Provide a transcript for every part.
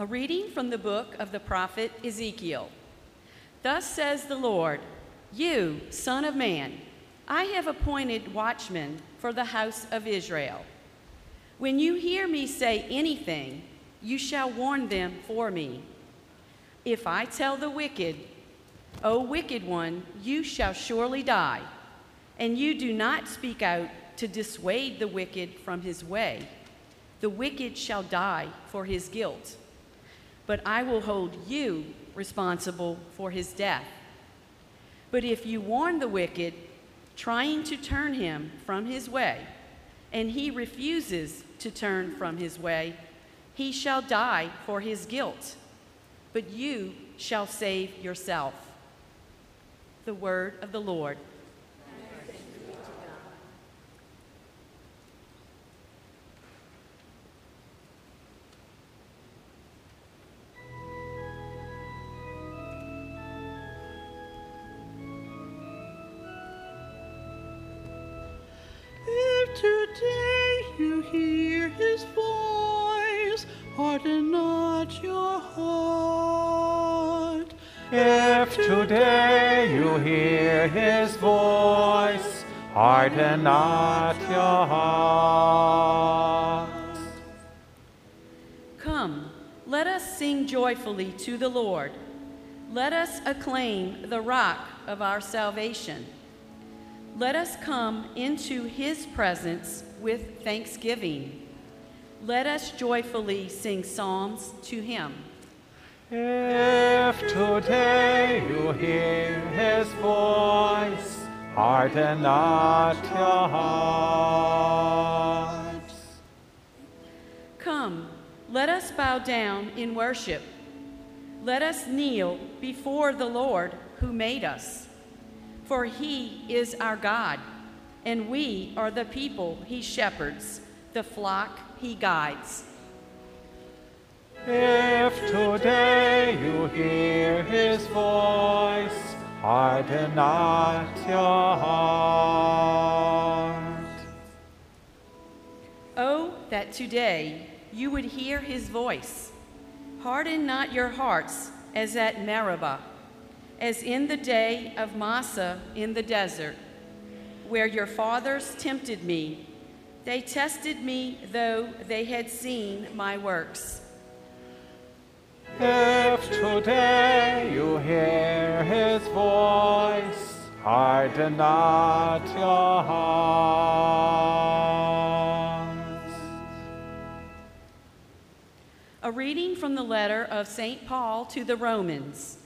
A reading from the book of the prophet Ezekiel. Thus says the Lord You, Son of Man, I have appointed watchmen for the house of Israel. When you hear me say anything, you shall warn them for me. If I tell the wicked, O wicked one, you shall surely die, and you do not speak out to dissuade the wicked from his way, the wicked shall die for his guilt. But I will hold you responsible for his death. But if you warn the wicked, trying to turn him from his way, and he refuses to turn from his way, he shall die for his guilt. But you shall save yourself. The word of the Lord. Harden not your hearts. Come, let us sing joyfully to the Lord. Let us acclaim the rock of our salvation. Let us come into his presence with thanksgiving. Let us joyfully sing psalms to him. If today you hear his voice, harden not your hearts. Come, let us bow down in worship. Let us kneel before the Lord who made us. For he is our God, and we are the people he shepherds, the flock he guides. If today you hear his voice, harden not your heart. Oh, that today you would hear his voice. Harden not your hearts as at Meribah, as in the day of Massah in the desert, where your fathers tempted me. They tested me, though they had seen my works. If today you hear his voice, harden not your hearts. A reading from the letter of St. Paul to the Romans.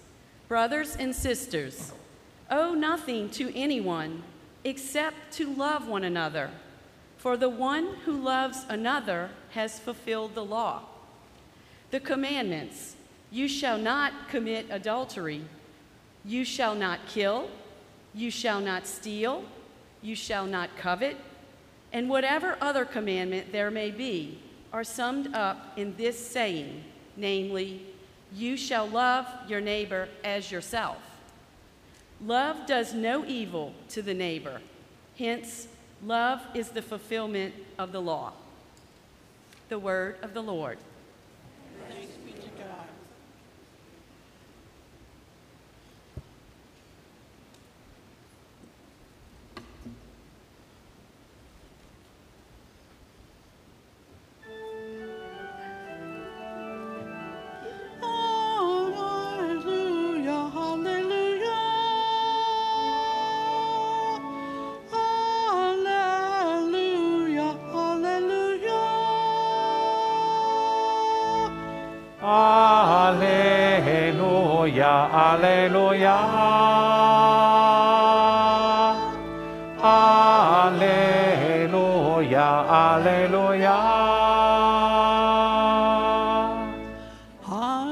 Brothers and sisters, owe nothing to anyone except to love one another, for the one who loves another has fulfilled the law. The commandments you shall not commit adultery, you shall not kill, you shall not steal, you shall not covet, and whatever other commandment there may be are summed up in this saying, namely, you shall love your neighbor as yourself. Love does no evil to the neighbor. Hence, love is the fulfillment of the law. The word of the Lord.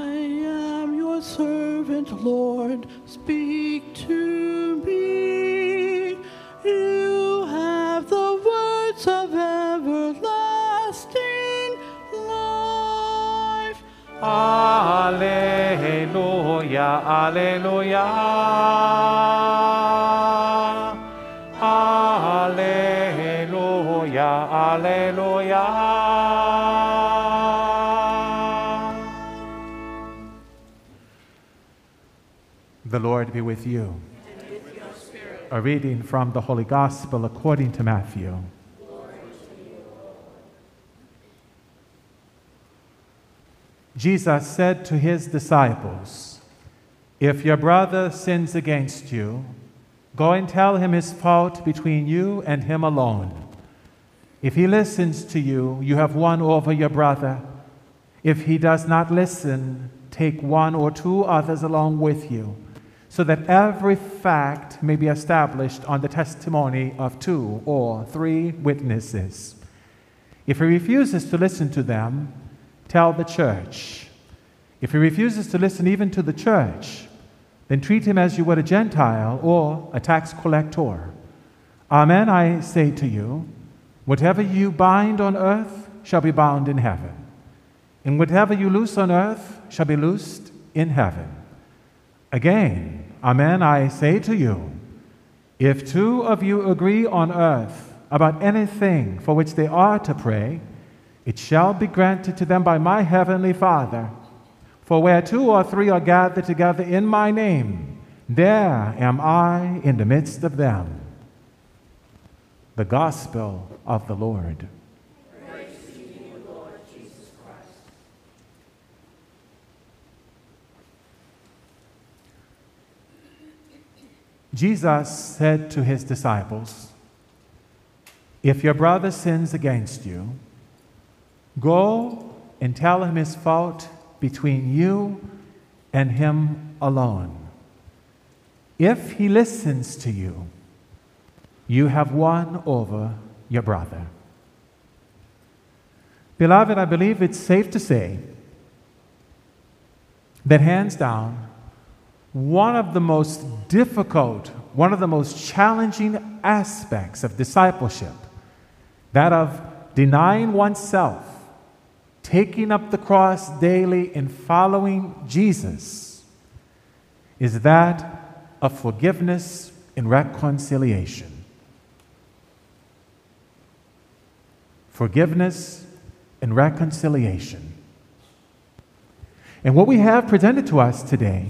Am your servant, Lord. Speak to me. You have the words of everlasting life. Alleluia, alleluia. Alleluia, alleluia. The Lord be with you. A reading from the Holy Gospel according to Matthew. Jesus said to his disciples, If your brother sins against you, go and tell him his fault between you and him alone. If he listens to you, you have won over your brother. If he does not listen, take one or two others along with you, so that every fact may be established on the testimony of two or three witnesses. If he refuses to listen to them, tell the church. If he refuses to listen even to the church, then treat him as you would a Gentile or a tax collector. Amen, I say to you, whatever you bind on earth shall be bound in heaven, and whatever you loose on earth shall be loosed in heaven. Again, Amen, I say to you, if two of you agree on earth about anything for which they are to pray, it shall be granted to them by my heavenly Father. For where two or three are gathered together in my name, there am I in the midst of them. The Gospel of the Lord. Jesus said to his disciples, If your brother sins against you, go and tell him his fault between you and him alone. If he listens to you, you have won over your brother. Beloved, I believe it's safe to say that hands down, one of the most difficult, one of the most challenging aspects of discipleship, that of denying oneself, taking up the cross daily, and following Jesus, is that of forgiveness and reconciliation. Forgiveness and reconciliation. And what we have presented to us today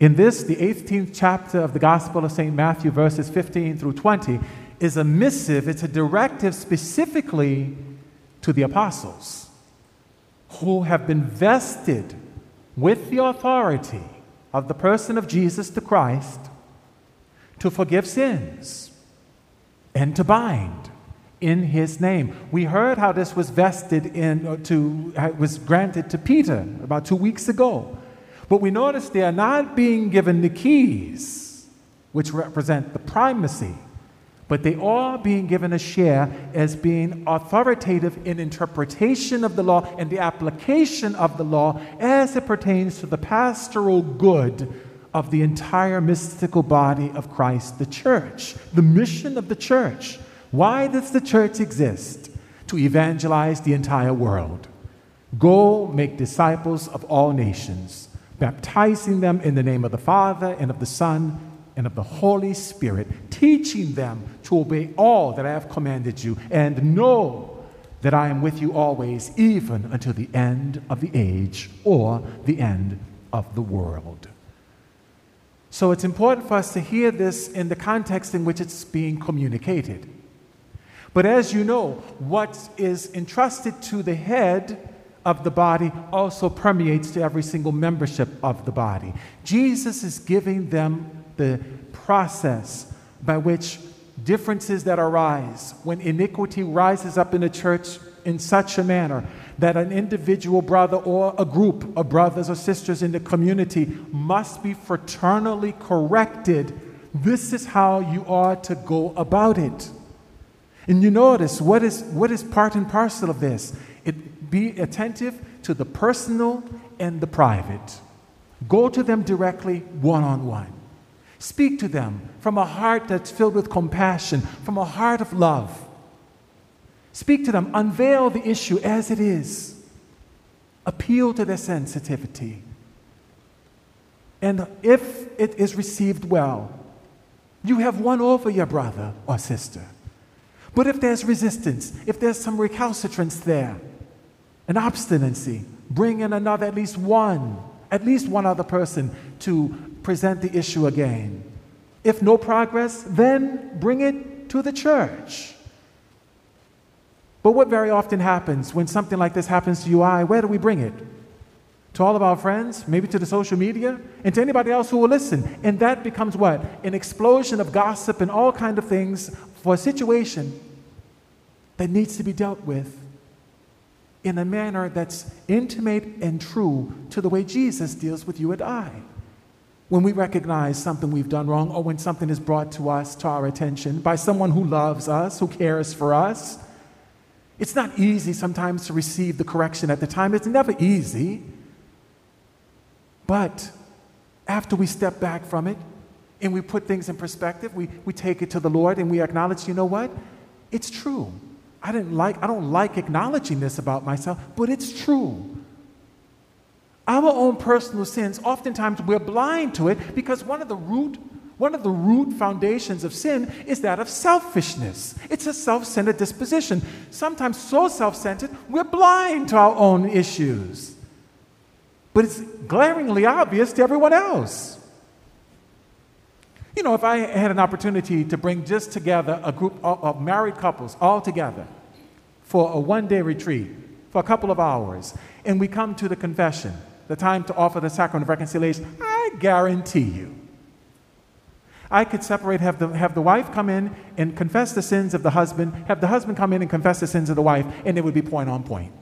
in this, the 18th chapter of the Gospel of St. Matthew, verses 15 through 20, is a missive, it's a directive specifically to the apostles who have been vested with the authority of the person of Jesus the Christ to forgive sins and to bind in his name. We heard how this was vested in uh, to uh, was granted to Peter about 2 weeks ago. But we notice they are not being given the keys, which represent the primacy, but they are being given a share as being authoritative in interpretation of the law and the application of the law as it pertains to the pastoral good of the entire mystical body of Christ, the church, the mission of the church. Why does the church exist? To evangelize the entire world. Go make disciples of all nations baptizing them in the name of the Father and of the Son and of the Holy Spirit, teaching them to obey all that I have commanded you, and know that I am with you always, even until the end of the age or the end of the world. So it's important for us to hear this in the context in which it's being communicated. But as you know, what is entrusted to the head of the body also permeates to every single membership of the body. Jesus is giving them the process by which differences that arise, when iniquity rises up in the church in such a manner that an individual brother or a group of brothers or sisters in the community must be fraternally corrected. This is how you are to go about it. And you notice what is, what is part and parcel of this? It, be attentive to the personal and the private. Go to them directly, one on one. Speak to them from a heart that's filled with compassion, from a heart of love. Speak to them, unveil the issue as it is, appeal to their sensitivity. And if it is received well, you have won over your brother or sister. But if there's resistance, if there's some recalcitrance there, an obstinacy, bring in another, at least one, at least one other person to present the issue again. If no progress, then bring it to the church. But what very often happens when something like this happens to you, I, where do we bring it? To all of our friends, maybe to the social media, and to anybody else who will listen. And that becomes what? An explosion of gossip and all kind of things for a situation that needs to be dealt with in a manner that's intimate and true to the way Jesus deals with you and I. When we recognize something we've done wrong or when something is brought to us, to our attention, by someone who loves us, who cares for us, it's not easy sometimes to receive the correction at the time. It's never easy. But after we step back from it and we put things in perspective, we, we take it to the Lord and we acknowledge, you know what? It's true. I didn't like, I don't like acknowledging this about myself, but it's true. Our own personal sins, oftentimes we're blind to it because one of the root one of the root foundations of sin is that of selfishness. It's a self centered disposition. Sometimes so self centered, we're blind to our own issues. But it's glaringly obvious to everyone else. You know, if I had an opportunity to bring just together a group of married couples all together for a one day retreat for a couple of hours, and we come to the confession, the time to offer the sacrament of reconciliation, I guarantee you I could separate, have the, have the wife come in and confess the sins of the husband, have the husband come in and confess the sins of the wife, and it would be point on point.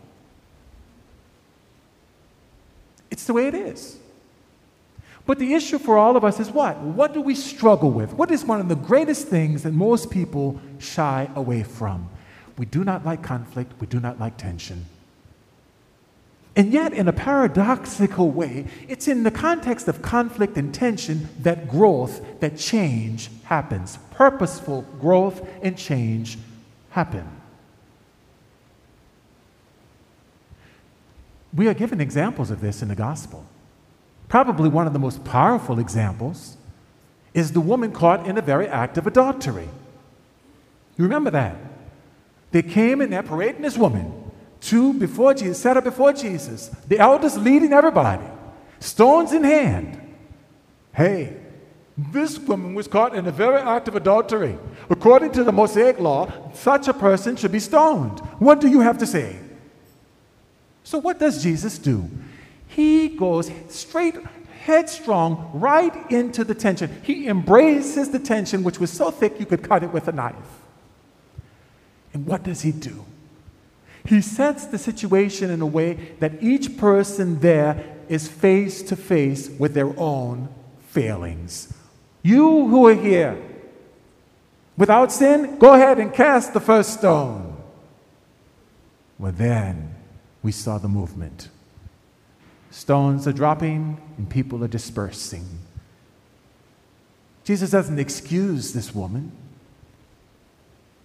It's the way it is. But the issue for all of us is what? What do we struggle with? What is one of the greatest things that most people shy away from? We do not like conflict, we do not like tension. And yet, in a paradoxical way, it's in the context of conflict and tension that growth, that change happens. Purposeful growth and change happen. We are given examples of this in the gospel. Probably one of the most powerful examples is the woman caught in the very act of adultery. You remember that? They came and they're parading this woman two before Jesus, set up before Jesus, the elders leading everybody, stones in hand. Hey, this woman was caught in a very act of adultery. According to the Mosaic law, such a person should be stoned. What do you have to say? So, what does Jesus do? He goes straight, headstrong, right into the tension. He embraces the tension, which was so thick you could cut it with a knife. And what does he do? He sets the situation in a way that each person there is face to face with their own failings. You who are here, without sin, go ahead and cast the first stone. Well, then we saw the movement. Stones are dropping and people are dispersing. Jesus doesn't excuse this woman,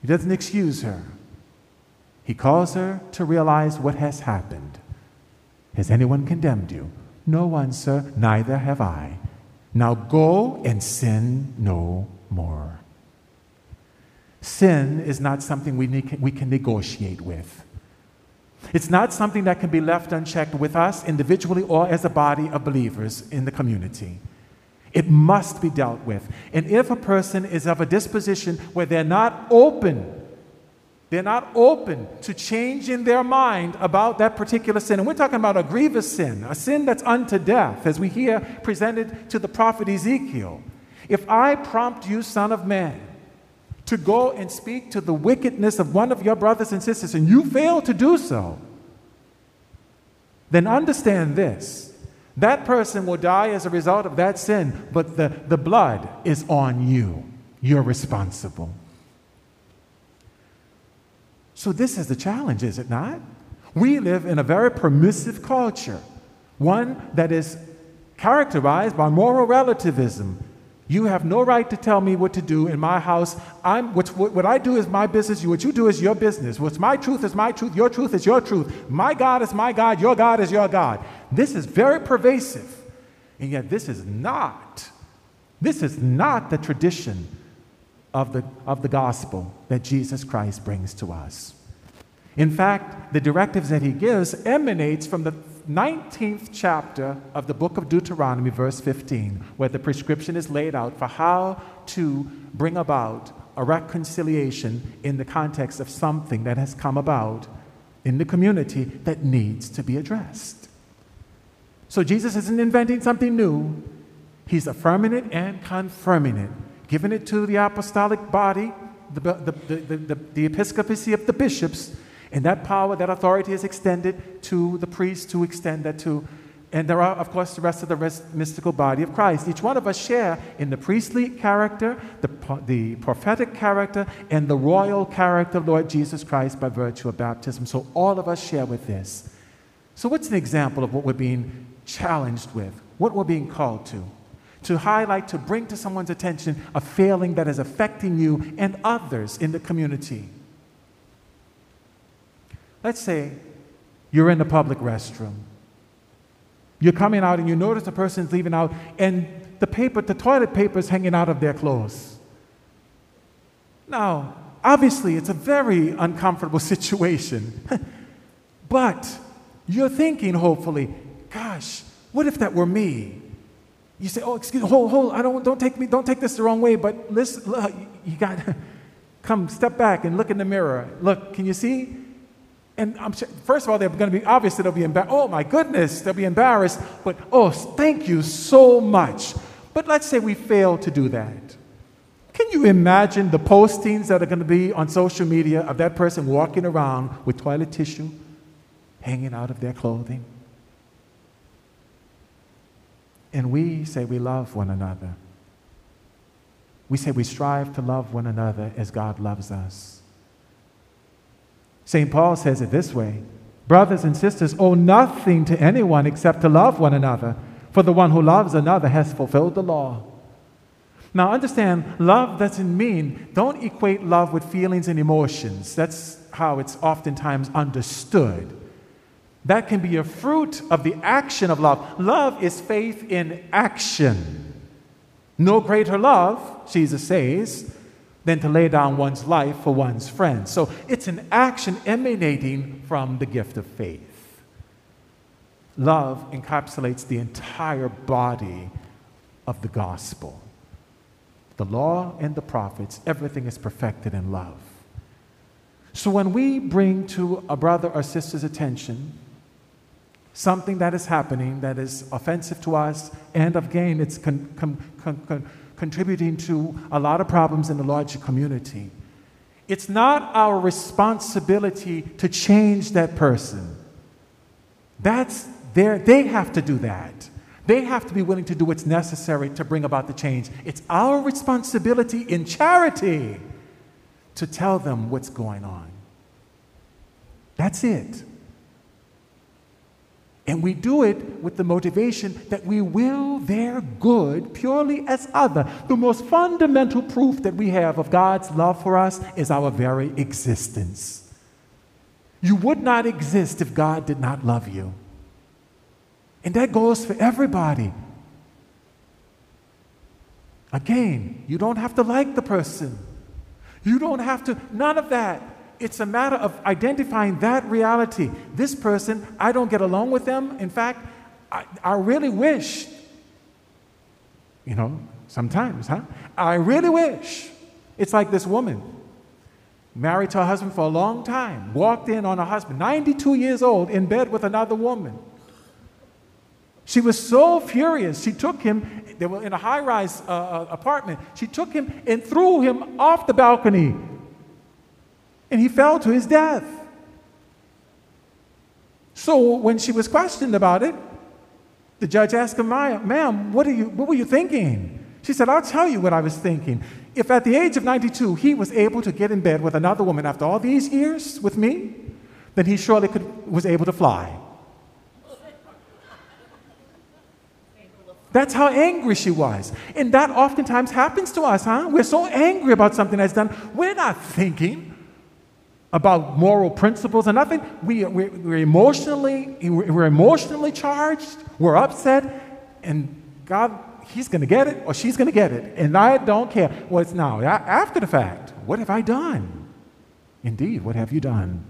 he doesn't excuse her. He calls her to realize what has happened. Has anyone condemned you? No one, sir, neither have I. Now go and sin no more. Sin is not something we, ne- we can negotiate with. It's not something that can be left unchecked with us individually or as a body of believers in the community. It must be dealt with. And if a person is of a disposition where they're not open they're not open to changing their mind about that particular sin. And we're talking about a grievous sin, a sin that's unto death, as we hear presented to the prophet Ezekiel. If I prompt you, Son of Man, to go and speak to the wickedness of one of your brothers and sisters, and you fail to do so, then understand this. That person will die as a result of that sin, but the, the blood is on you. You're responsible. So, this is the challenge, is it not? We live in a very permissive culture, one that is characterized by moral relativism. You have no right to tell me what to do in my house. I'm, what, what I do is my business. What you do is your business. What's my truth is my truth. Your truth is your truth. My God is my God. Your God is your God. This is very pervasive. And yet, this is not, this is not the tradition of the, of the gospel that Jesus Christ brings to us. In fact, the directives that he gives emanates from the 19th chapter of the book of Deuteronomy, verse 15, where the prescription is laid out for how to bring about a reconciliation in the context of something that has come about in the community that needs to be addressed. So Jesus isn't inventing something new, he's affirming it and confirming it, giving it to the apostolic body, the, the, the, the, the episcopacy of the bishops, and that power, that authority is extended to the priests to extend that to and there are, of course, the rest of the rest, mystical body of Christ. Each one of us share in the priestly character, the, the prophetic character, and the royal character of Lord Jesus Christ by virtue of baptism. So all of us share with this. So, what's an example of what we're being challenged with? What we're being called to? To highlight, to bring to someone's attention a failing that is affecting you and others in the community. Let's say you're in the public restroom you're coming out and you notice the person's leaving out, and the paper, the toilet paper is hanging out of their clothes. Now, obviously, it's a very uncomfortable situation. but you're thinking, hopefully, gosh, what if that were me? You say, oh, excuse me, hold, hold, I don't, don't take me, don't take this the wrong way, but listen, look, you got, come, step back and look in the mirror. Look, can you see? And I'm sure, first of all, they're going to be, obviously, they'll be embarrassed. Oh my goodness, they'll be embarrassed. But oh, thank you so much. But let's say we fail to do that. Can you imagine the postings that are going to be on social media of that person walking around with toilet tissue hanging out of their clothing? And we say we love one another. We say we strive to love one another as God loves us. St. Paul says it this way Brothers and sisters, owe nothing to anyone except to love one another, for the one who loves another has fulfilled the law. Now, understand, love doesn't mean, don't equate love with feelings and emotions. That's how it's oftentimes understood. That can be a fruit of the action of love. Love is faith in action. No greater love, Jesus says, than to lay down one's life for one's friends. So it's an action emanating from the gift of faith. Love encapsulates the entire body of the gospel. The law and the prophets, everything is perfected in love. So when we bring to a brother or sister's attention something that is happening that is offensive to us, and again, it's con- con- con- contributing to a lot of problems in the larger community. It's not our responsibility to change that person. That's their, they have to do that. They have to be willing to do what's necessary to bring about the change. It's our responsibility in charity to tell them what's going on. That's it. And we do it with the motivation that we will their good purely as other. The most fundamental proof that we have of God's love for us is our very existence. You would not exist if God did not love you. And that goes for everybody. Again, you don't have to like the person. You don't have to, none of that. It's a matter of identifying that reality. This person, I don't get along with them. In fact, I, I really wish, you know, sometimes, huh? I really wish. It's like this woman, married to her husband for a long time, walked in on her husband, 92 years old, in bed with another woman. She was so furious. She took him, they were in a high rise uh, uh, apartment. She took him and threw him off the balcony and he fell to his death. So when she was questioned about it, the judge asked her, Ma'am, what, are you, what were you thinking? She said, I'll tell you what I was thinking. If at the age of 92 he was able to get in bed with another woman after all these years with me, then he surely could, was able to fly. That's how angry she was. And that oftentimes happens to us, huh? We're so angry about something that's done, we're not thinking about moral principles and nothing. We, we, we're, emotionally, we're emotionally charged, we're upset, and God, He's going to get it or she's going to get it. And I don't care. Well, now, after the fact, what have I done? Indeed, what have you done?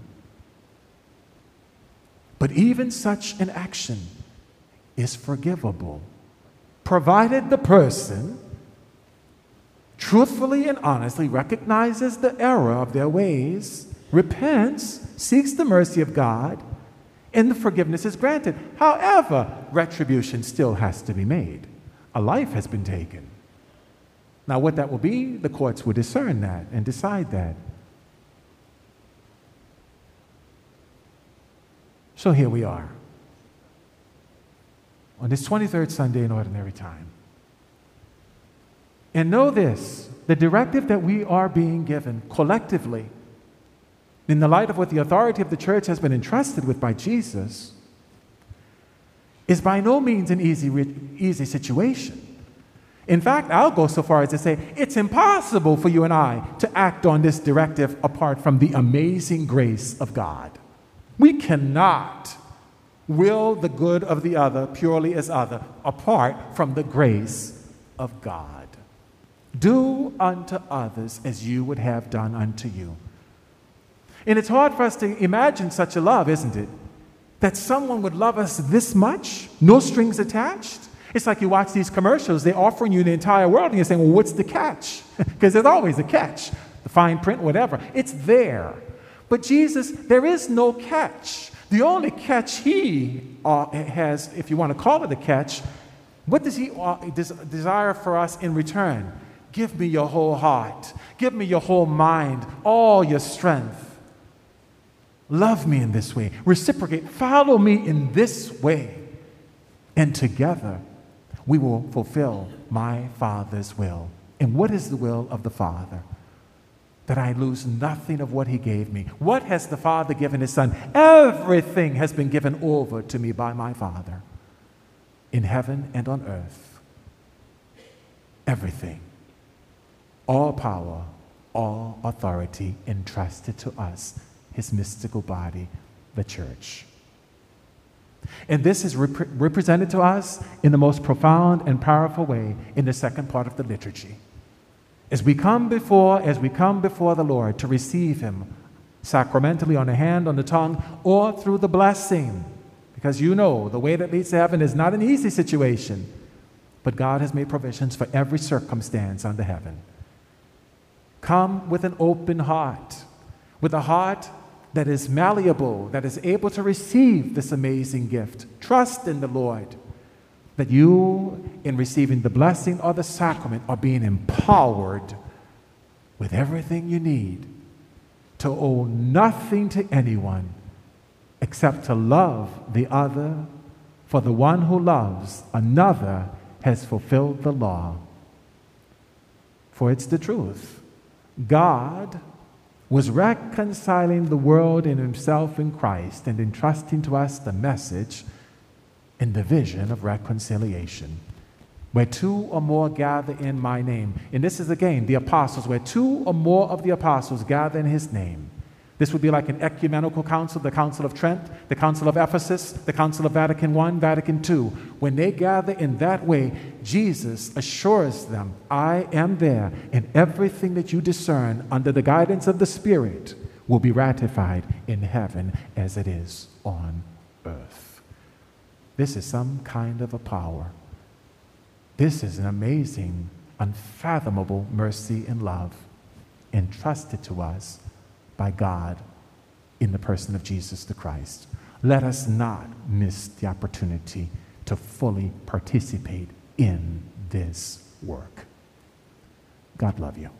But even such an action is forgivable, provided the person truthfully and honestly recognizes the error of their ways, repents, seeks the mercy of God, and the forgiveness is granted. However, retribution still has to be made. A life has been taken. Now, what that will be, the courts will discern that and decide that. So here we are. On this 23rd Sunday in Ordinary Time. And know this the directive that we are being given collectively, in the light of what the authority of the church has been entrusted with by Jesus, is by no means an easy, easy situation. In fact, I'll go so far as to say it's impossible for you and I to act on this directive apart from the amazing grace of God. We cannot will the good of the other purely as other apart from the grace of God. Do unto others as you would have done unto you. And it's hard for us to imagine such a love, isn't it? That someone would love us this much, no strings attached. It's like you watch these commercials, they're offering you the entire world, and you're saying, well, what's the catch? Because there's always a catch, the fine print, whatever. It's there. But Jesus, there is no catch. The only catch he uh, has, if you want to call it a catch, what does he uh, des- desire for us in return? Give me your whole heart. Give me your whole mind, all your strength. Love me in this way. Reciprocate. Follow me in this way. And together we will fulfill my Father's will. And what is the will of the Father? That I lose nothing of what He gave me. What has the Father given His Son? Everything has been given over to me by my Father in heaven and on earth. Everything all power, all authority entrusted to us, his mystical body, the church. And this is rep- represented to us in the most profound and powerful way in the second part of the liturgy. As we come before, as we come before the Lord to receive him sacramentally on the hand, on the tongue, or through the blessing, because you know the way that leads to heaven is not an easy situation, but God has made provisions for every circumstance under heaven. Come with an open heart, with a heart that is malleable, that is able to receive this amazing gift. Trust in the Lord that you, in receiving the blessing or the sacrament, are being empowered with everything you need to owe nothing to anyone except to love the other, for the one who loves another has fulfilled the law. For it's the truth. God was reconciling the world in himself in Christ and entrusting to us the message and the vision of reconciliation. Where two or more gather in my name. And this is again the apostles, where two or more of the apostles gather in his name. This would be like an ecumenical council, the Council of Trent, the Council of Ephesus, the Council of Vatican I, Vatican II. When they gather in that way, Jesus assures them, I am there, and everything that you discern under the guidance of the Spirit will be ratified in heaven as it is on earth. This is some kind of a power. This is an amazing, unfathomable mercy and love entrusted to us by God in the person of Jesus the Christ. Let us not miss the opportunity to fully participate in this work. God love you.